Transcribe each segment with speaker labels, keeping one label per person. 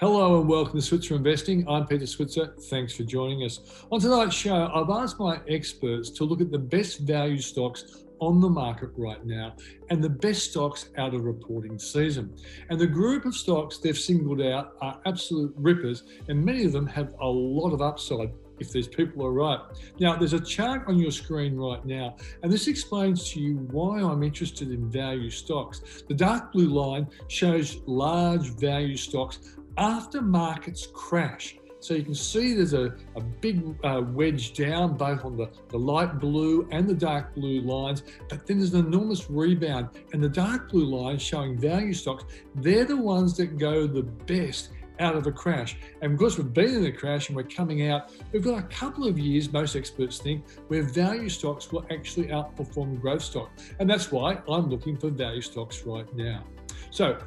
Speaker 1: Hello and welcome to Switzer Investing. I'm Peter Switzer. Thanks for joining us. On tonight's show, I've asked my experts to look at the best value stocks on the market right now and the best stocks out of reporting season. And the group of stocks they've singled out are absolute rippers, and many of them have a lot of upside if these people are right. Now, there's a chart on your screen right now, and this explains to you why I'm interested in value stocks. The dark blue line shows large value stocks after markets crash. So you can see there's a, a big uh, wedge down both on the, the light blue and the dark blue lines, but then there's an enormous rebound. And the dark blue lines showing value stocks, they're the ones that go the best out of a crash. And because we've been in a crash and we're coming out, we've got a couple of years, most experts think, where value stocks will actually outperform growth stock. And that's why I'm looking for value stocks right now. So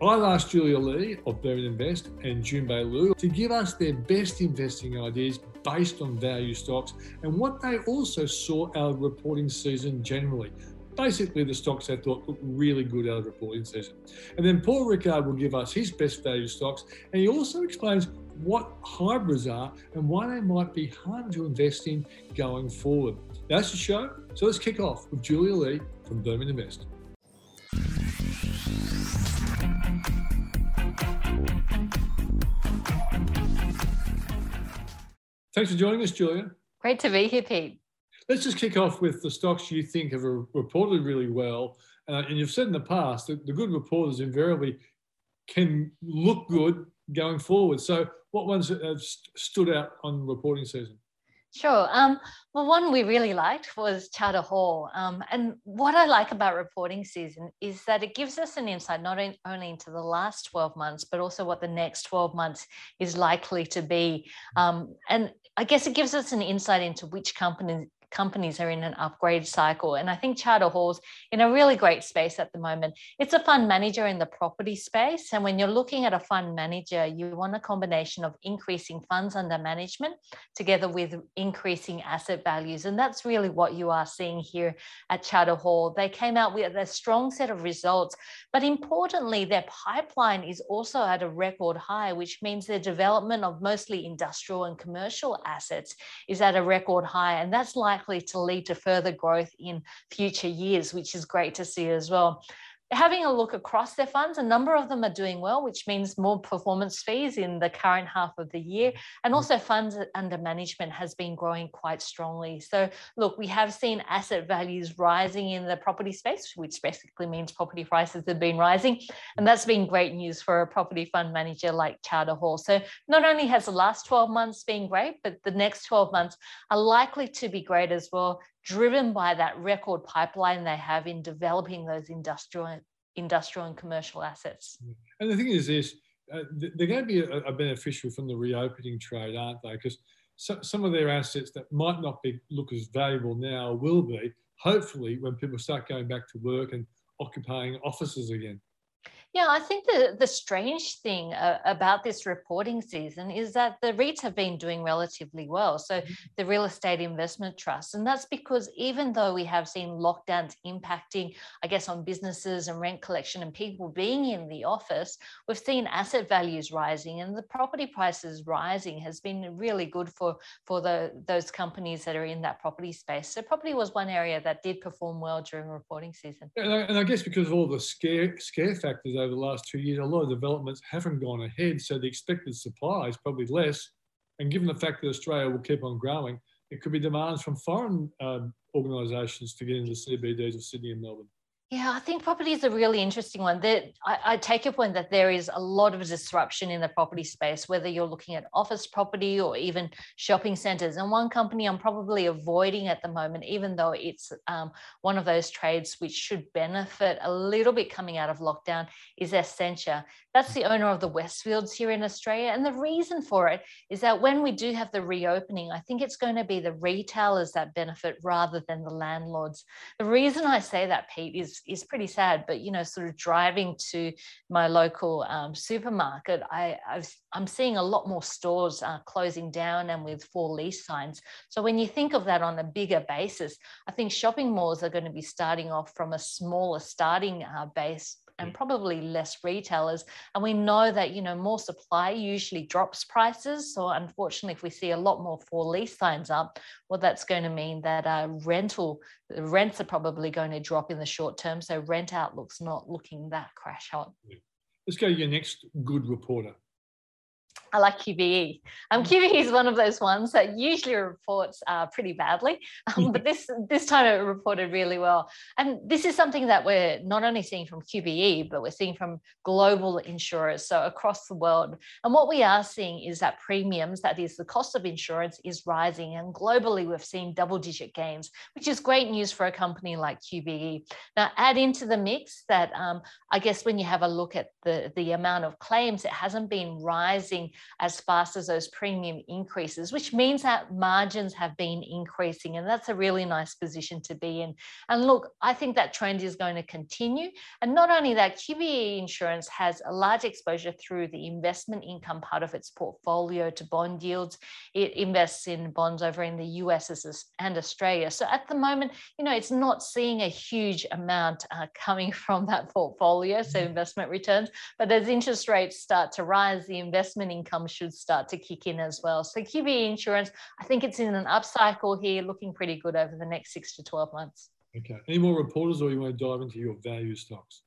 Speaker 1: I've asked Julia Lee of Burman Invest and Junbei Liu to give us their best investing ideas based on value stocks and what they also saw of reporting season generally. Basically, the stocks they thought looked really good out of reporting season. And then Paul Rickard will give us his best value stocks, and he also explains what hybrids are and why they might be harder to invest in going forward. That's the show. So let's kick off with Julia Lee from Burman Invest. Thanks for joining us, Julia.
Speaker 2: Great to be here, Pete.
Speaker 1: Let's just kick off with the stocks you think have reported really well. Uh, and you've said in the past that the good reporters invariably can look good going forward. So, what ones have stood out on reporting season?
Speaker 2: Sure. Um, well, one we really liked was Charter Hall. Um, and what I like about reporting season is that it gives us an insight not only into the last 12 months, but also what the next 12 months is likely to be. Um, and I guess it gives us an insight into which companies companies are in an upgrade cycle. And I think Charter Hall's in a really great space at the moment. It's a fund manager in the property space. And when you're looking at a fund manager, you want a combination of increasing funds under management together with increasing asset values. And that's really what you are seeing here at Charter Hall. They came out with a strong set of results, but importantly, their pipeline is also at a record high, which means their development of mostly industrial and commercial assets is at a record high. And that's like likely to lead to further growth in future years, which is great to see as well having a look across their funds, a number of them are doing well, which means more performance fees in the current half of the year. Mm-hmm. And also, funds under management has been growing quite strongly. So, look, we have seen asset values rising in the property space, which basically means property prices have been rising. And that's been great news for a property fund manager like Charter Hall. So, not only has the last 12 months been great, but the next 12 months are likely to be great as well driven by that record pipeline they have in developing those industrial, industrial and commercial assets.
Speaker 1: And the thing is this, uh, they're going to be a, a, beneficiary from the reopening trade, aren't they? Because so, some of their assets that might not be look as valuable now will be, hopefully, when people start going back to work and occupying offices again.
Speaker 2: Yeah, I think the, the strange thing uh, about this reporting season is that the REITs have been doing relatively well. So mm-hmm. the real estate investment trusts. And that's because even though we have seen lockdowns impacting, I guess, on businesses and rent collection and people being in the office, we've seen asset values rising and the property prices rising has been really good for, for the, those companies that are in that property space. So property was one area that did perform well during reporting season.
Speaker 1: And I, and I guess because of all the scare, scare factors over the last two years, a lot of developments haven't gone ahead. So the expected supply is probably less. And given the fact that Australia will keep on growing, it could be demands from foreign um, organisations to get into the CBDs of Sydney and Melbourne.
Speaker 2: Yeah, I think property is a really interesting one. That I, I, take your point that there is a lot of disruption in the property space, whether you're looking at office property or even shopping centres. And one company I'm probably avoiding at the moment, even though it's um, one of those trades which should benefit a little bit coming out of lockdown, is Scentre. That's the owner of the Westfields here in Australia. And the reason for it is that when we do have the reopening, I think it's going to be the retailers that benefit rather than the landlords. The reason I say that, Pete, is is pretty sad. But you know, sort of driving to my local um, supermarket, I, i am seeing a lot more stores uh, closing down and with for lease signs. So when you think of that on a bigger basis, I think shopping malls are going to be starting off from a smaller starting uh, base and probably less retailers. And we know that, you know, more supply usually drops prices. So unfortunately, if we see a lot more for lease signs up, well, that's going to mean that uh, rental rents are probably going to drop in the short term. So rent outlook's not looking that crash hot.
Speaker 1: Let's go to your next good reporter.
Speaker 2: I like QBE. Um, mm. QBE is one of those ones that usually reports uh, pretty badly, um, but this this time it reported really well. And this is something that we're not only seeing from QBE, but we're seeing from global insurers, so across the world. And what we are seeing is that premiums, that is the cost of insurance, is rising. And globally, we've seen double-digit gains, which is great news for a company like QBE. Now, add into the mix that um, I guess when you have a look at the the amount of claims, it hasn't been rising as fast as those premium increases, which means that margins have been increasing. And that's a really nice position to be in. And look, I think that trend is going to continue. And not only that, QBE Insurance has a large exposure through the investment income part of its portfolio to bond yields. It invests in bonds over in the US and Australia. So at the moment, you know, it's not seeing a huge amount uh, coming from that portfolio, so mm-hmm. investment returns. But as interest rates start to rise, the investment income income should start to kick in as well. So QBE insurance, I think it's in an upcycle here, looking pretty good over the next six to 12 months.
Speaker 1: Okay. Any more reporters or you want to dive into your value stocks?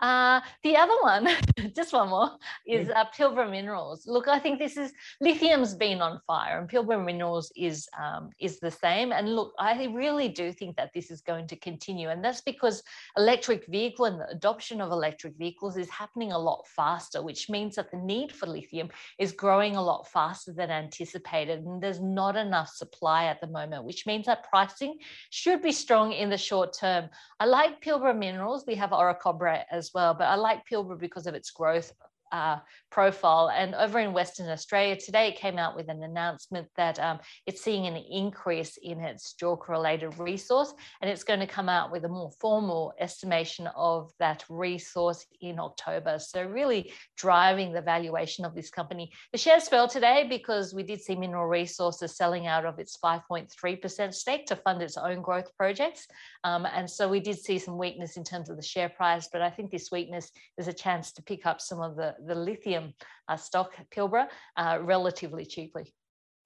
Speaker 2: Uh, the other one, just one more, is uh, Pilbara Minerals. Look, I think this is lithium's been on fire, and Pilbara Minerals is um, is the same. And look, I really do think that this is going to continue, and that's because electric vehicle and the adoption of electric vehicles is happening a lot faster, which means that the need for lithium is growing a lot faster than anticipated, and there's not enough supply at the moment, which means that pricing should be strong in the short term. I like Pilbara Minerals. We have Orocobre as well. But I like Pilbara because of its growth uh, profile. And over in Western Australia today, it came out with an announcement that um, it's seeing an increase in its JORC-related resource, and it's going to come out with a more formal estimation of that resource in October. So really driving the valuation of this company. The shares fell today because we did see Mineral Resources selling out of its 5.3% stake to fund its own growth projects. Um, and so we did see some weakness in terms of the share price, but I think this weakness is a chance to pick up some of the the lithium uh, stock Pilbara uh, relatively cheaply.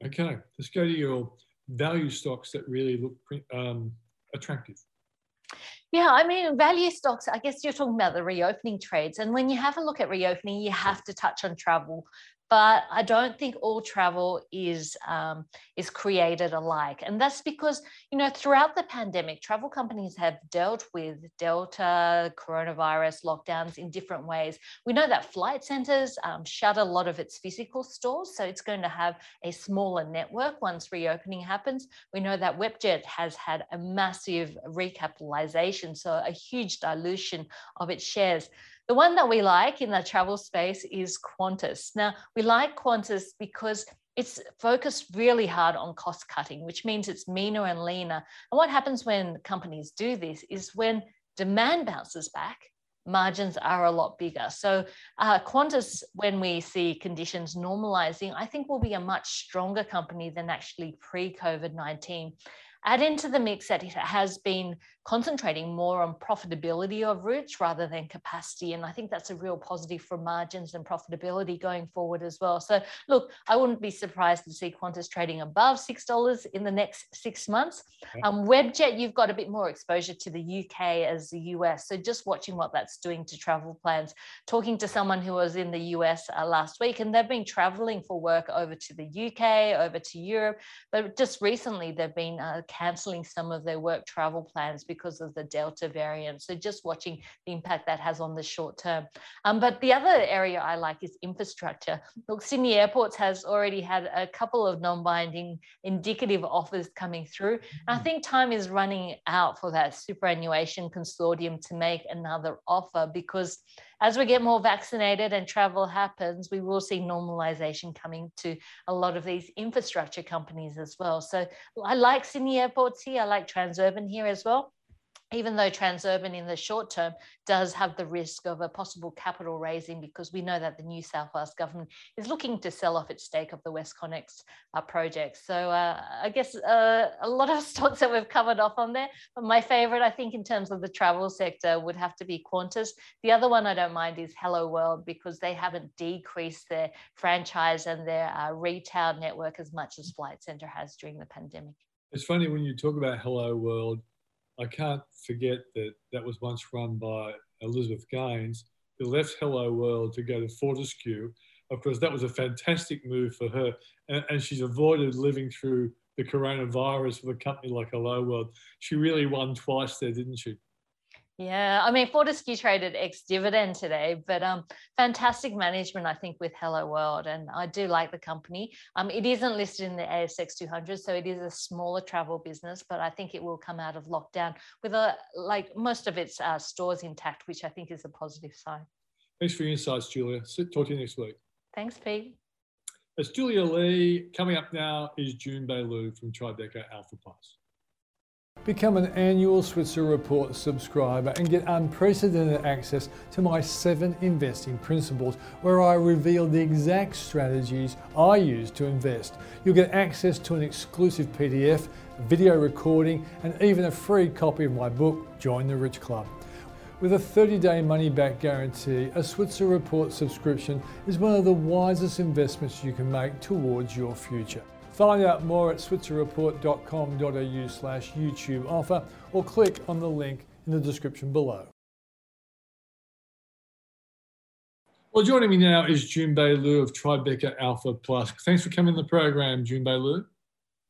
Speaker 1: Okay, let's go to your value stocks that really look um, attractive.
Speaker 2: Yeah, I mean, value stocks, I guess you're talking about the reopening trades. And when you have a look at reopening, you have to touch on travel but I don't think all travel is um, is created alike, and that's because you know throughout the pandemic, travel companies have dealt with Delta, coronavirus, lockdowns in different ways. We know that Flight Centres um, shut a lot of its physical stores, so it's going to have a smaller network once reopening happens. We know that Webjet has had a massive recapitalization, so a huge dilution of its shares. The one that we like in the travel space is Qantas. Now, we like Qantas because it's focused really hard on cost cutting, which means it's meaner and leaner. And what happens when companies do this is when demand bounces back, margins are a lot bigger. So uh, Qantas, when we see conditions normalizing, I think will be a much stronger company than actually pre-COVID-19 add into the mix that it has been concentrating more on profitability of routes rather than capacity. And I think that's a real positive for margins and profitability going forward as well. So look, I wouldn't be surprised to see Qantas trading above $6 in the next six months. Um, Webjet, you've got a bit more exposure to the UK as the US. So just watching what that's doing to travel plans, talking to someone who was in the US uh, last week, and they've been traveling for work over to the UK, over to Europe, but just recently they've been uh, cancelling some of their work travel plans because of the Delta variant. So just watching the impact that has on the short term. Um, but the other area I like is infrastructure. Look, Sydney Airports has already had a couple of non-binding indicative offers coming through. And I mm. think time is running out for that superannuation consortium to make another offer because as we get more vaccinated and travel happens, we will see normalization coming to a lot of these infrastructure companies as well. So I like Sydney airports here. I like Transurban here as well even though Transurban in the short term does have the risk of a possible capital raising because we know that the New South Wales government is looking to sell off its stake of the WestConnex uh, project. So uh, I guess uh, a lot of stocks that we've covered off on there, but my favorite, I think, in terms of the travel sector would have to be Qantas. The other one I don't mind is Hello World because they haven't decreased their franchise and their uh, retail network as much as Flight Centre has during the pandemic.
Speaker 1: It's funny when you talk about Hello World I can't forget that that was once run by Elizabeth Gaines, who left Hello World to go to Fortescue. Of course, that was a fantastic move for her, and, and she's avoided living through the coronavirus with a company like Hello World. She really won twice there, didn't she?
Speaker 2: Yeah, I mean Fortescue traded ex-dividend today, but um, fantastic management, I think, with Hello World, and I do like the company. Um, it isn't listed in the ASX 200, so it is a smaller travel business, but I think it will come out of lockdown with a like most of its uh, stores intact, which I think is a positive sign.
Speaker 1: Thanks for your insights, Julia. Talk to you next week.
Speaker 2: Thanks, Pete.
Speaker 1: It's Julia Lee. Coming up now is Junbei Liu from Tribeca Alpha Plus. Become an annual Switzer Report subscriber and get unprecedented access to my seven investing principles where I reveal the exact strategies I use to invest. You'll get access to an exclusive PDF, video recording, and even a free copy of my book, Join the Rich Club. With a 30 day money back guarantee, a Switzer Report subscription is one of the wisest investments you can make towards your future. Find out more at switzerreport.com.au slash YouTube offer or click on the link in the description below. Well, joining me now is Junbei Liu of Tribeca Alpha Plus. Thanks for coming to the program, Junbei Liu.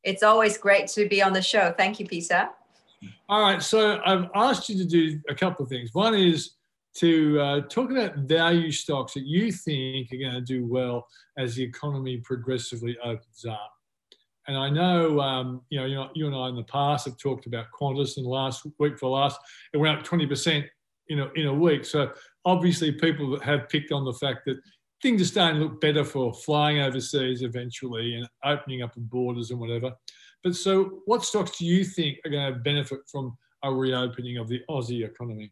Speaker 3: It's always great to be on the show. Thank you, Peter.
Speaker 1: All right, so I've asked you to do a couple of things. One is to uh, talk about value stocks that you think are going to do well as the economy progressively opens up. And I know, um, you know, you know, you and I in the past have talked about Qantas in the last week for last, it went up 20%, you know, in a week. So obviously people have picked on the fact that things are starting to look better for flying overseas eventually and opening up of borders and whatever. But so what stocks do you think are going to benefit from a reopening of the Aussie economy?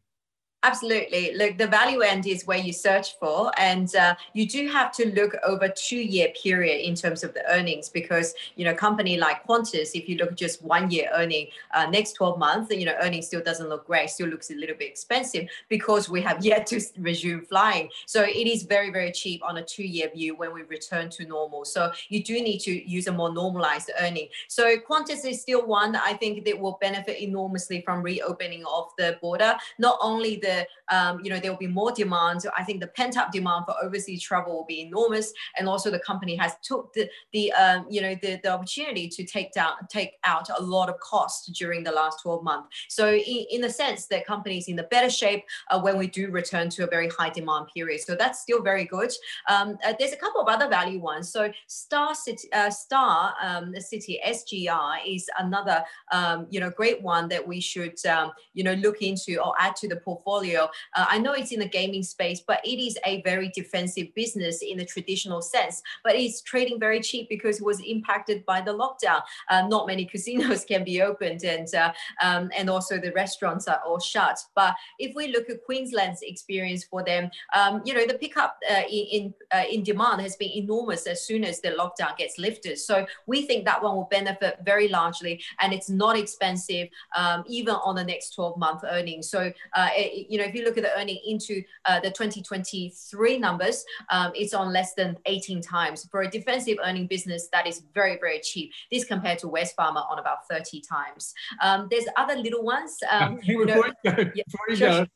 Speaker 3: Absolutely. Look, the value end is where you search for, and uh, you do have to look over two-year period in terms of the earnings because you know company like Qantas, if you look at just one year earning, uh, next 12 months, you know earnings still doesn't look great, still looks a little bit expensive because we have yet to resume flying. So it is very very cheap on a two-year view when we return to normal. So you do need to use a more normalized earning. So Qantas is still one I think that will benefit enormously from reopening of the border, not only the um, you know there will be more demand. So I think the pent up demand for overseas travel will be enormous, and also the company has took the the um, you know the, the opportunity to take down take out a lot of cost during the last 12 months. So in, in the sense that companies in the better shape uh, when we do return to a very high demand period. So that's still very good. Um, uh, there's a couple of other value ones. So Star City, uh, Star um, City SGR is another um, you know great one that we should um, you know look into or add to the portfolio portfolio. Uh, I know it's in the gaming space, but it is a very defensive business in the traditional sense. But it's trading very cheap because it was impacted by the lockdown. Uh, not many casinos can be opened, and uh, um, and also the restaurants are all shut. But if we look at Queensland's experience for them, um, you know, the pickup uh, in in, uh, in demand has been enormous as soon as the lockdown gets lifted. So we think that one will benefit very largely, and it's not expensive um, even on the next 12 month earnings. So uh, it, you know, if you look at the earning into uh, the 2023 numbers, um, it's on less than 18 times. For a defensive earning business, that is very, very cheap. This compared to Wesfarmers on about 30 times. Um, there's other little ones. Um,
Speaker 1: you know, before you go, sure.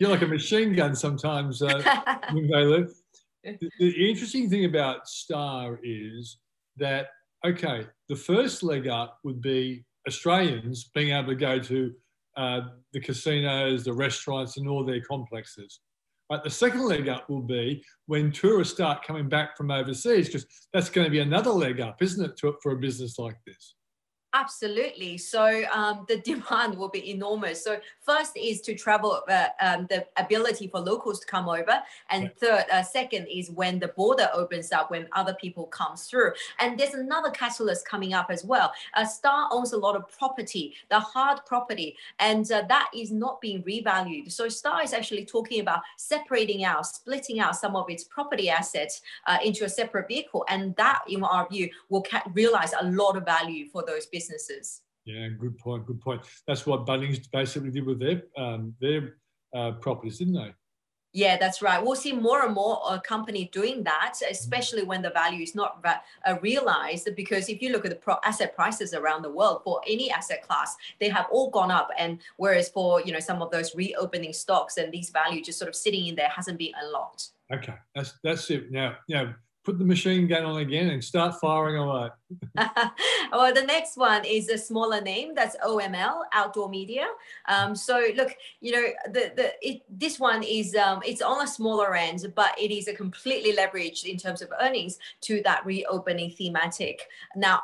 Speaker 1: you're like a machine gun sometimes, uh, the, the interesting thing about Star is that, okay, the first leg up would be Australians being able to go to uh, the casinos, the restaurants, and all their complexes. But the second leg up will be when tourists start coming back from overseas, because that's going to be another leg up, isn't it, to, for a business like this?
Speaker 3: Absolutely. So um, the demand will be enormous. So first is to travel, uh, um, the ability for locals to come over, and right. third, uh, second is when the border opens up, when other people comes through. And there's another catalyst coming up as well. Uh, Star owns a lot of property, the hard property, and uh, that is not being revalued. So Star is actually talking about separating out, splitting out some of its property assets uh, into a separate vehicle, and that, in our view, will ca- realize a lot of value for those businesses businesses.
Speaker 1: Yeah, good point. Good point. That's what Bunnings basically did with their um, their uh, properties, didn't they?
Speaker 3: Yeah, that's right. We'll see more and more uh, company doing that, especially when the value is not uh, realized. Because if you look at the pro- asset prices around the world for any asset class, they have all gone up. And whereas for you know some of those reopening stocks and these value just sort of sitting in there hasn't been unlocked.
Speaker 1: Okay, that's that's it. Now, now put the machine gun on again and start firing away.
Speaker 3: well, the next one is a smaller name. That's OML, Outdoor Media. Um, so look, you know, the the it, this one is um, it's on a smaller end, but it is a completely leveraged in terms of earnings to that reopening thematic. Now,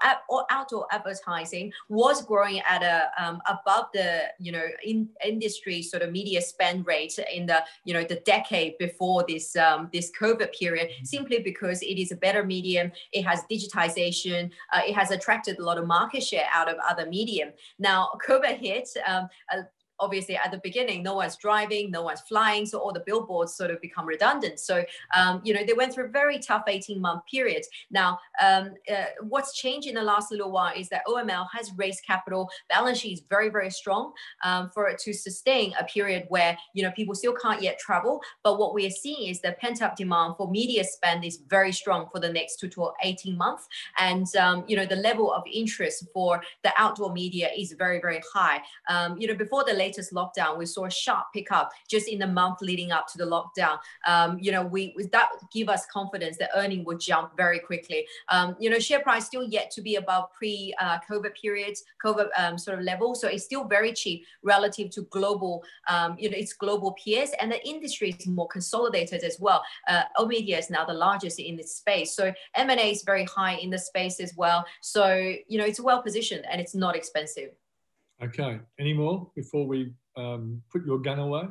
Speaker 3: outdoor advertising was growing at a um, above the you know in industry sort of media spend rate in the you know the decade before this um, this COVID period, simply because it is a better medium. It has digitization. Uh, it has attracted a lot of market share out of other medium. Now, COVID hit. Um, obviously at the beginning no one's driving no one's flying so all the billboards sort of become redundant. So um, you know they went through a very tough 18 month period now um, uh, what's changed in the last little while is that oml has raised capital. Balance sheet is very very strong um, for it to sustain a period where you know people still can't yet travel. But what we are seeing is the pent up demand for media spend is very strong for the next two to 18 months. And um, you know the level of interest for the outdoor media is very very high. Um, you know before the latest lockdown, we saw a sharp pickup just in the month leading up to the lockdown. Um, you know, we that give us confidence that earning would jump very quickly. Um, you know, share price still yet to be above pre-COVID uh, periods, COVID um, sort of level, so it's still very cheap relative to global, um, you know, its global peers, and the industry is more consolidated as well. Uh, oOh!media is now the largest in this space, so M&A is very high in the space as well. So you know, it's well positioned and it's not expensive.
Speaker 1: Okay. Any more before we um, put your gun away?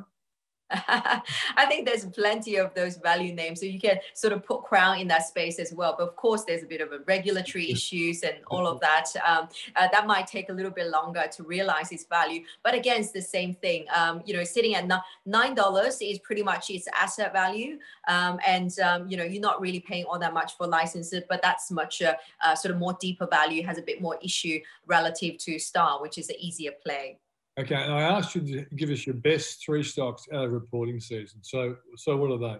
Speaker 3: I think there's plenty of those value names, so you can sort of put Crown in that space as well. But of course, there's a bit of a regulatory issues and all of that. Um, uh, that might take a little bit longer to realize its value. But again, it's the same thing. Um, you know, sitting at nine dollars is pretty much its asset value, um, and um, you know, you're not really paying all that much for licenses, but that's much uh, uh, sort of more deeper value, has a bit more issue relative to Star, which is an easier play.
Speaker 1: Okay, and I asked you to give us your best three stocks out of reporting season. So, so what are they?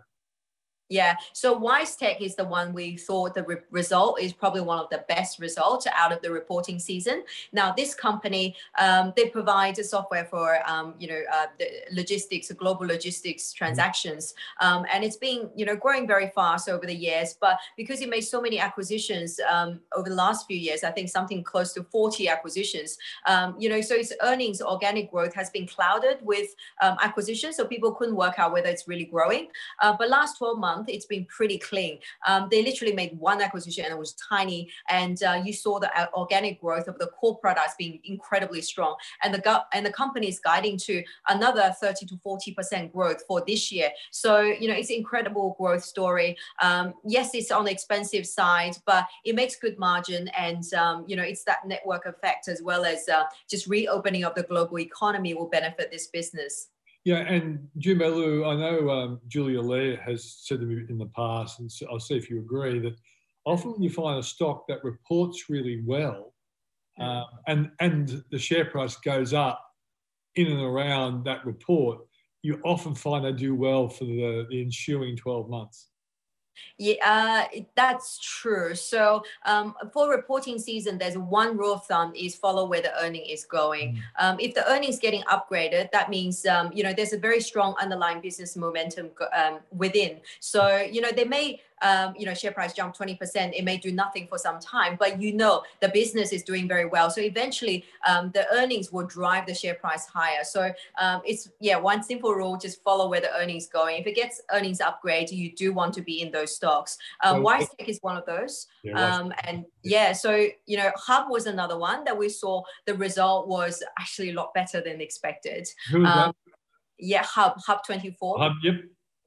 Speaker 3: Yeah. So WiseTech is the one we thought the re- result is probably one of the best results out of the reporting season. Now, this company um, they provide software for um, you know uh, the logistics, global logistics mm-hmm. transactions, um, and it's been you know growing very fast over the years. But because it made so many acquisitions um, over the last few years, I think something close to 40 acquisitions. Um, you know, so its earnings, organic growth has been clouded with um, acquisitions, so people couldn't work out whether it's really growing. Uh, but last 12 months month, it's been pretty clean. Um, they literally made one acquisition and it was tiny. And uh, you saw the uh, organic growth of the core products being incredibly strong. And the, gu- and the company is guiding to another 30 to 40% growth for this year. So, you know, it's an incredible growth story. Um, yes, it's on the expensive side, but it makes good margin. And, um, you know, it's that network effect as well as uh, just reopening of the global economy will benefit this business.
Speaker 1: Yeah, and Junbei Liu, I know um, Julia Lair has said to me in the past, and I'll see if you agree, that often when you find a stock that reports really well uh, and, and the share price goes up in and around that report, you often find they do well for the, the ensuing 12 months.
Speaker 3: Yeah, uh, that's true. So um, for reporting season, there's one rule of thumb is follow where the earning is going. Mm. Um, if the earnings getting upgraded, that means um, you know there's a very strong underlying business momentum um, within. So you know they may um, you know share price jump 20%, it may do nothing for some time, but you know the business is doing very well. So eventually um, the earnings will drive the share price higher. So um, it's yeah, one simple rule: just follow where the earnings going. If it gets earnings upgrade, you do want to be in those stocks. Um, well, WiseTech is one of those, yeah, um, and yeah, so you know Hub was another one that we saw. The result was actually a lot better than expected.
Speaker 1: Um,
Speaker 3: yeah, Hub Hub twenty four.
Speaker 1: Hub, yep.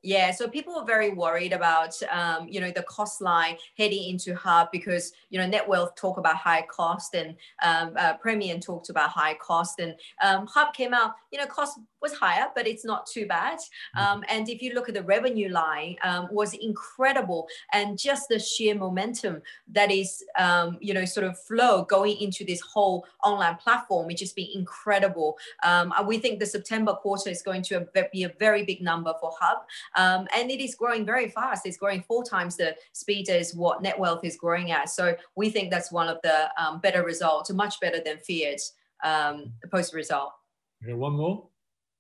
Speaker 3: Yeah, so people were very worried about, um, you know, the cost line heading into Hub because, you know, Netwealth talk about high cost and um, uh, Praemium talked about high cost and um, Hub came out, you know, cost was higher, but it's not too bad. Mm-hmm. Um, and if you look at the revenue line, um, was incredible, and just the sheer momentum that is, um, you know, sort of flow going into this whole online platform, it just been incredible. Um, we think the September quarter is going to be a very big number for Hub, um, and it is growing very fast. It's growing four times the speed as what Netwealth is growing at. So we think that's one of the um, better results, much better than feared post result.
Speaker 1: Yeah, one more.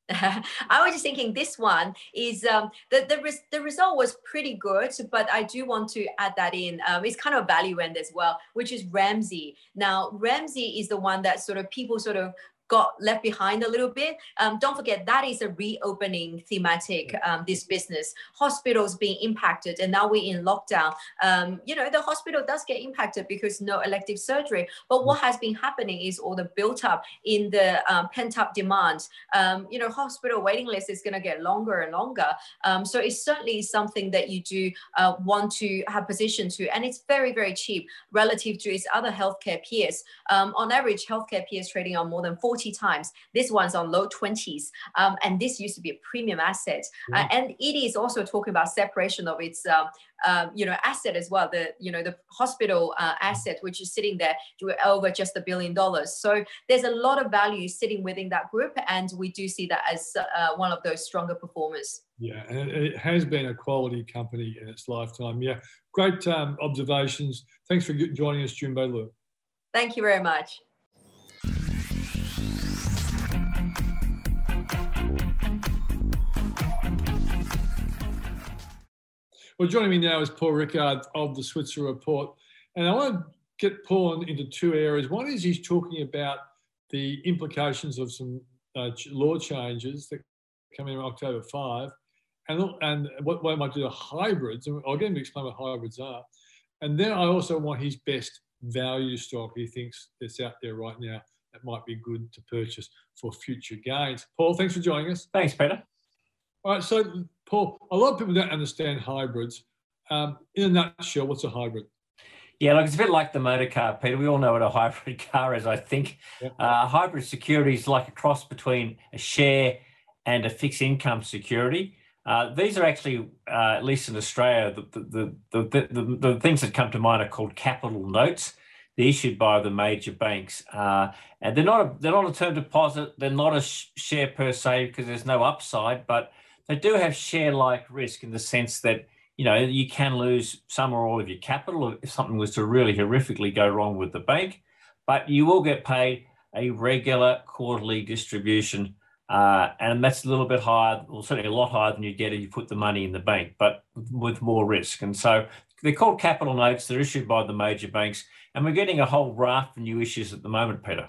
Speaker 3: I was just thinking this one is um, the the, res- the result was pretty good, but I do want to add that in. Um, it's kind of value end as well, which is Ramsay. Now Ramsay is the one that sort of people sort of got left behind a little bit. Um, don't forget that is a reopening thematic. Um, this business, hospitals being impacted, and now we're in lockdown. Um, you know, the hospital does get impacted because no elective surgery. But what has been happening is all the built up in the um, pent up demand. Um, you know, hospital waiting list is going to get longer and longer. Um, so it's certainly something that you do uh, want to have position to, and it's very very cheap relative to its other healthcare peers. on average, healthcare peers trading on more than 40 40 times. This one's on low 20s. Um, and this used to be a premium asset. Uh, and it is also talking about separation of its um, um, you know asset as well the you know the hospital uh, asset which is sitting there over just a billion dollars so there's a lot of value sitting within that group and we do see that as uh, one of those stronger performers
Speaker 1: yeah and it has been a quality company in its lifetime yeah great um, observations thanks for joining us Junbei Liu
Speaker 3: thank you very much
Speaker 1: Well, joining me now is Paul Rickard of the Switzer Report. And I want to get Paul into two areas. One is he's talking about the implications of some uh, law changes that come in October 5 and, and what, what might do to hybrids. And I'll get him to explain what hybrids are. And then I also want his best value stock he thinks that's out there right now that might be good to purchase for future gains. Paul, thanks for joining us.
Speaker 4: Thanks, Peter.
Speaker 1: All right, so Paul, a lot of people don't understand hybrids. Um, in a nutshell, what's a hybrid?
Speaker 4: Yeah, look, it's a bit like the motor car, Peter. We all know what a hybrid car is, I think. Yep. Uh, hybrid security is like a cross between a share and a fixed income security. Uh, these are actually, uh, at least in Australia, the the, the, the, the, things that come to mind are called capital notes. They're issued by the major banks, uh, and they're not a, they're not a term deposit. They're not a sh- share per se because there's no upside, but they do have share-like risk in the sense that you know you can lose some or all of your capital if something was to really horrifically go wrong with the bank, but you will get paid a regular quarterly distribution, uh, and that's a little bit higher, or certainly a lot higher than you get if you put the money in the bank, but with more risk. And so they're called capital notes. They're issued by the major banks, and we're getting a whole raft of new issues at the moment, Peter.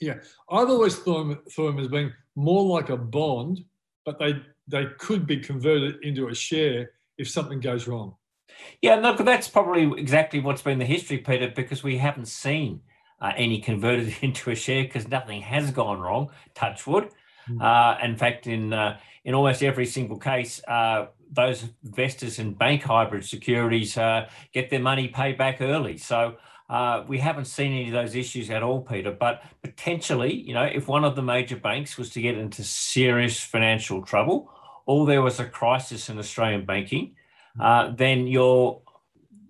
Speaker 1: Yeah, I've always thought, thought them as being more like a bond, but they they could be converted into a share if something goes wrong.
Speaker 4: Yeah, look, that's probably exactly what's been the history, Peter, because we haven't seen uh, any converted into a share because nothing has gone wrong. Touch wood. Mm. Uh, in fact, in uh, in almost every single case, uh, those investors in bank hybrid securities uh, get their money paid back early. So uh, we haven't seen any of those issues at all, Peter. But potentially, you know, if one of the major banks was to get into serious financial trouble, or there was a crisis in Australian banking, hmm. uh, then your,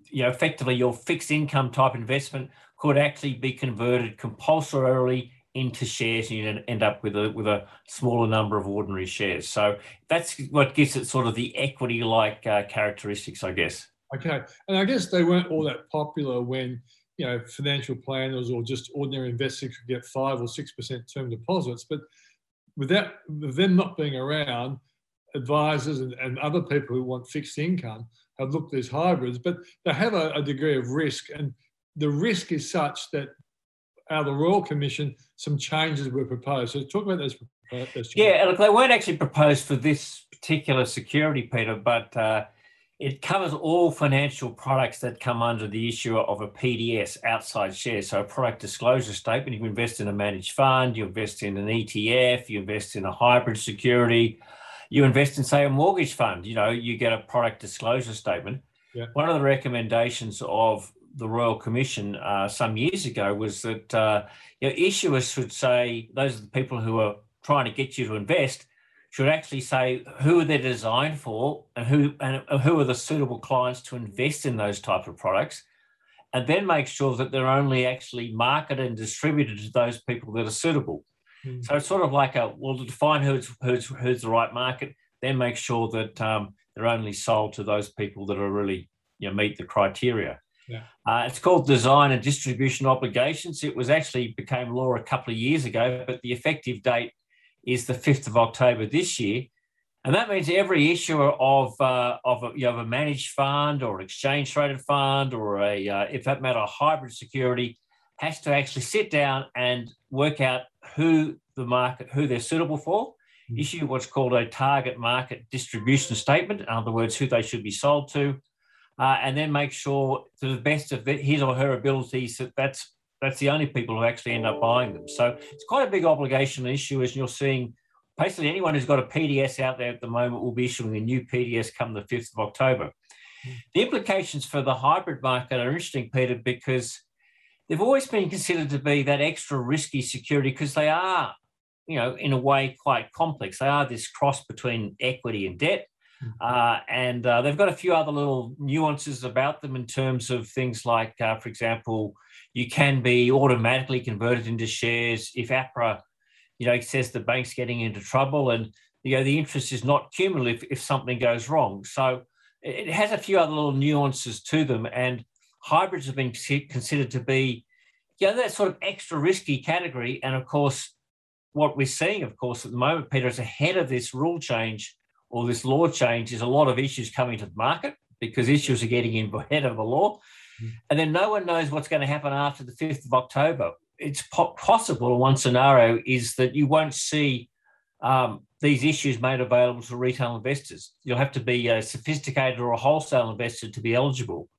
Speaker 4: you know, effectively your fixed income type investment could actually be converted compulsorily into shares and you'd end up with a with a smaller number of ordinary shares. So that's what gives it sort of the equity like uh, characteristics, I guess.
Speaker 1: Okay, and I guess they weren't all that popular when you know financial planners or just ordinary investors could get five or six percent term deposits, but without with them not being around, advisors and, and other people who want fixed income have looked at these hybrids, but they have a, a degree of risk. And the risk is such that out of the Royal Commission, some changes were proposed. So talk about those. those
Speaker 4: yeah, look, they weren't actually proposed for this particular security, Peter, but uh, it covers all financial products that come under the issue of a PDS outside share. So a product disclosure statement, you invest in a managed fund, you invest in an ETF, you invest in a hybrid security, you invest in, say, a mortgage fund, you know, you get a product disclosure statement. Yeah. One of the recommendations of the Royal Commission uh, some years ago was that uh, you know, issuers should say, those are the people who are trying to get you to invest, should actually say who they're designed for and who and who are the suitable clients to invest in those type of products and then make sure that they're only actually marketed and distributed to those people that are suitable mm. so it's sort of like a well to define who's who's who's the right market then make sure that um, they're only sold to those people that are really you know meet the criteria yeah. Uh, it's called design and distribution obligations. It was actually became law a couple of years ago, but the effective date is the 5th of October this year. And that means every issuer of, uh, of a, you know, a managed fund or an exchange traded fund or a, uh, if that matter, a hybrid security has to actually sit down and work out who the market, who they're suitable for, mm. issue what's called a target market distribution statement, in other words, who they should be sold to, uh, and then make sure to the best of his or her abilities that that's that's the only people who actually end up buying them. So it's quite a big obligation issue, as you're seeing. Basically, anyone who's got a PDS out there at the moment will be issuing a new PDS come the 5th of October. Mm. The implications for the hybrid market are interesting, Peter, because they've always been considered to be that extra risky security because they are, you know, in a way quite complex. They are this cross between equity and debt. Hmm. Uh, and uh, they've got a few other little nuances about them in terms of things like, uh, for example, you can be automatically converted into shares if APRA, you know, says the bank's getting into trouble and you know the interest is not cumulative if something goes wrong. So it has a few other little nuances to them, and hybrids have been considered to be, you know, that sort of extra risky category. And of course, what we're seeing, of course, at the moment, Peter, is ahead of this rule change or this law change, is a lot of issues coming to the market because issues are getting in ahead of the law. And then no one knows what's going to happen after the 5th of October. It's po- possible, one scenario is that you won't see um, these issues made available to retail investors. You'll have to be a sophisticated or a wholesale investor to be eligible.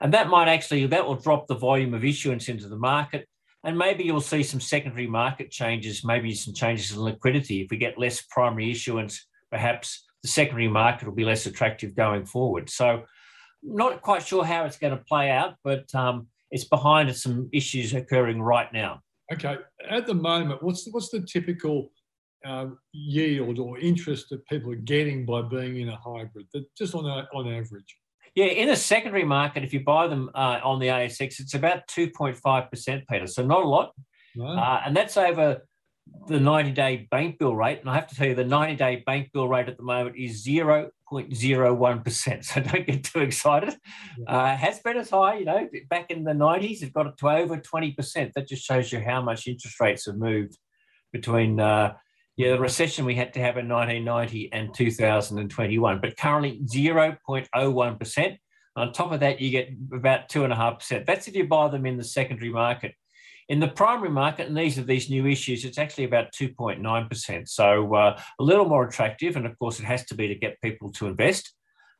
Speaker 4: And that might actually, that will drop the volume of issuance into the market. And maybe you'll see some secondary market changes, maybe some changes in liquidity. If we get less primary issuance, perhaps the secondary market will be less attractive going forward. So not quite sure how it's going to play out, but um, it's behind some issues occurring right now.
Speaker 1: Okay, at the moment, what's the, what's the typical uh, yield or interest that people are getting by being in a hybrid, just on a, on average?
Speaker 4: Yeah, in the secondary market, if you buy them uh, on the ASX, it's about two point five percent, Peter. So not a lot, uh, and that's over the 90 day bank bill rate. And I have to tell you, the 90 day bank bill rate at the moment is 0.01%. So don't get too excited. Yeah. Uh, has been as high, you know, back in the 90s, it got it to over 20%. That just shows you how much interest rates have moved between. Uh, yeah, the recession we had to have in 1990 and 2021, but currently 0.01%. On top of that, you get about 2.5%. That's if you buy them in the secondary market. In the primary market, and these are these new issues, it's actually about 2.9%. So uh, a little more attractive. And of course, it has to be to get people to invest.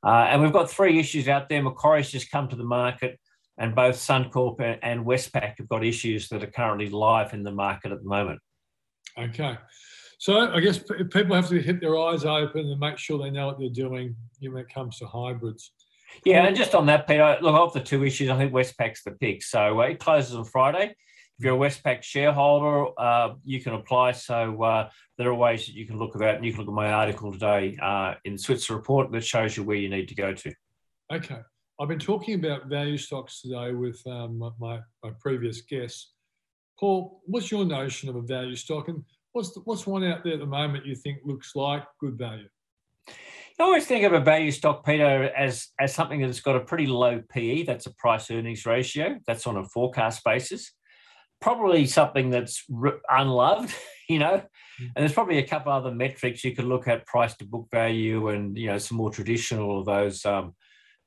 Speaker 4: Uh, and we've got three issues out there. Macquarie's just come to the market, and both Suncorp and Westpac have got issues that are currently live in the market at the moment.
Speaker 1: Okay. So I guess people have to hit their eyes open and make sure they know what they're doing when it comes to hybrids.
Speaker 4: Yeah, and just on that, Peter, look, of the two issues, I think Westpac's the pick. So uh, it closes on Friday if you're a Westpac shareholder, uh, you can apply. So uh, there are ways that you can look at that. And you can look at my article today uh, in the Switzer Report that shows you where you need to go to.
Speaker 1: Okay. I've been talking about value stocks today with um, my, my previous guests. Paul, what's your notion of a value stock? And what's, the, what's one out there at the moment you think looks like good value?
Speaker 4: I always think of a value stock, Peter, as, as something that's got a pretty low PE. That's a price earnings ratio. That's on a forecast basis probably something that's unloved, you know. Mm. And there's probably a couple other metrics you could look at: price to book value, and you know some more traditional of those um,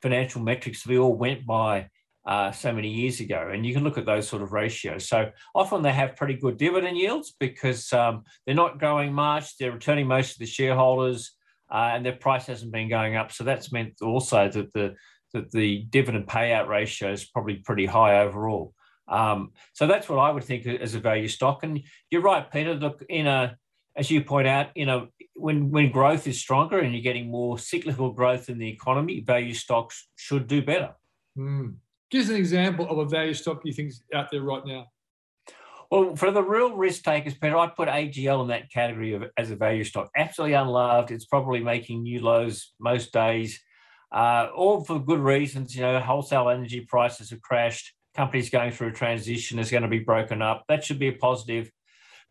Speaker 4: financial metrics we all went by uh, so many years ago. And you can look at those sort of ratios. So often they have pretty good dividend yields because um, they're not growing much, they're returning most of the shareholders, uh, and their price hasn't been going up. So that's meant also that the that the dividend payout ratio is probably pretty high overall. Um, so that's what I would think as a value stock. And you're right, Peter. Look, in a as you point out, you know, when when growth is stronger and you're getting more cyclical growth in the economy, value stocks should do better.
Speaker 1: Mm. Give us an example of a value stock you think is out there right now.
Speaker 4: Well, for the real risk takers, Peter, I'd put AGL in that category of, as a value stock. Absolutely unloved. It's probably making new lows most days, uh, all for good reasons. You know, wholesale energy prices have crashed. Companies going through a transition is going to be broken up. That should be a positive.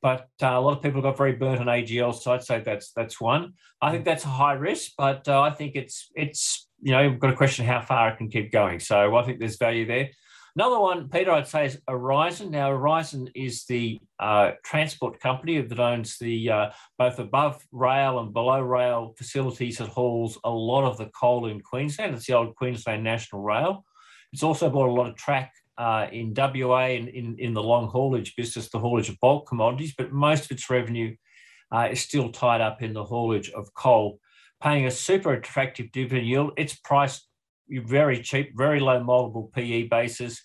Speaker 4: But uh, a lot of people got very burnt on AGL, so I'd say that's that's one. I think that's a high risk, but uh, I think it's it's you know we've got to question how far it can keep going. So I think there's value there. Another one, Peter, I'd say is Aurizon. Now, Aurizon is the uh, transport company that owns the uh, both above rail and below rail facilities that hauls a lot of the coal in Queensland. It's the old Queensland National Rail. It's also bought a lot of track uh, in WA and in, in the long haulage business, the haulage of bulk commodities, but most of its revenue uh, is still tied up in the haulage of coal, paying a super attractive dividend yield. It's priced very cheap, very low multiple PE basis.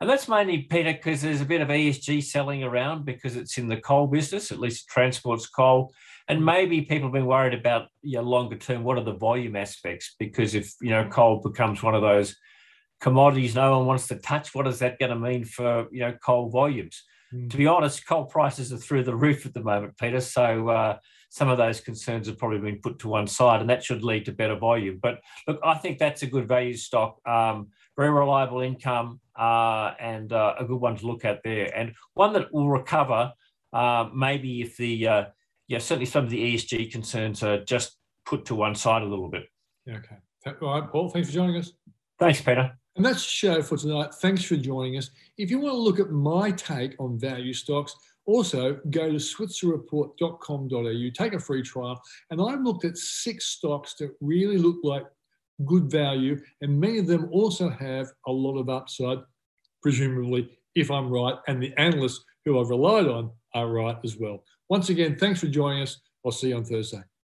Speaker 4: And that's mainly, Peter, because there's a bit of ESG selling around because it's in the coal business, at least transports coal. And maybe people have been worried about you know, longer term, what are the volume aspects? Because if, you know, coal becomes one of those commodities no one wants to touch. What is that going to mean for you know coal volumes? Mm. To be honest, coal prices are through the roof at the moment, Peter. So uh, some of those concerns have probably been put to one side, and that should lead to better volume. But look, I think that's a good value stock. Um, very reliable income uh, and uh, a good one to look at there, and one that will recover. Uh, maybe if the uh, yeah, certainly some of the ESG concerns are just put to one side a little bit.
Speaker 1: Okay. All right, Paul. Thanks for joining us.
Speaker 4: Thanks, Peter.
Speaker 1: And that's the show for tonight. Thanks for joining us. If you want to look at my take on value stocks, also go to switzerreport.com.au, take a free trial. And I've looked at six stocks that really look like good value, and many of them also have a lot of upside, presumably, if I'm right, and the analysts who I've relied on are right as well. Once again, thanks for joining us. I'll see you on Thursday.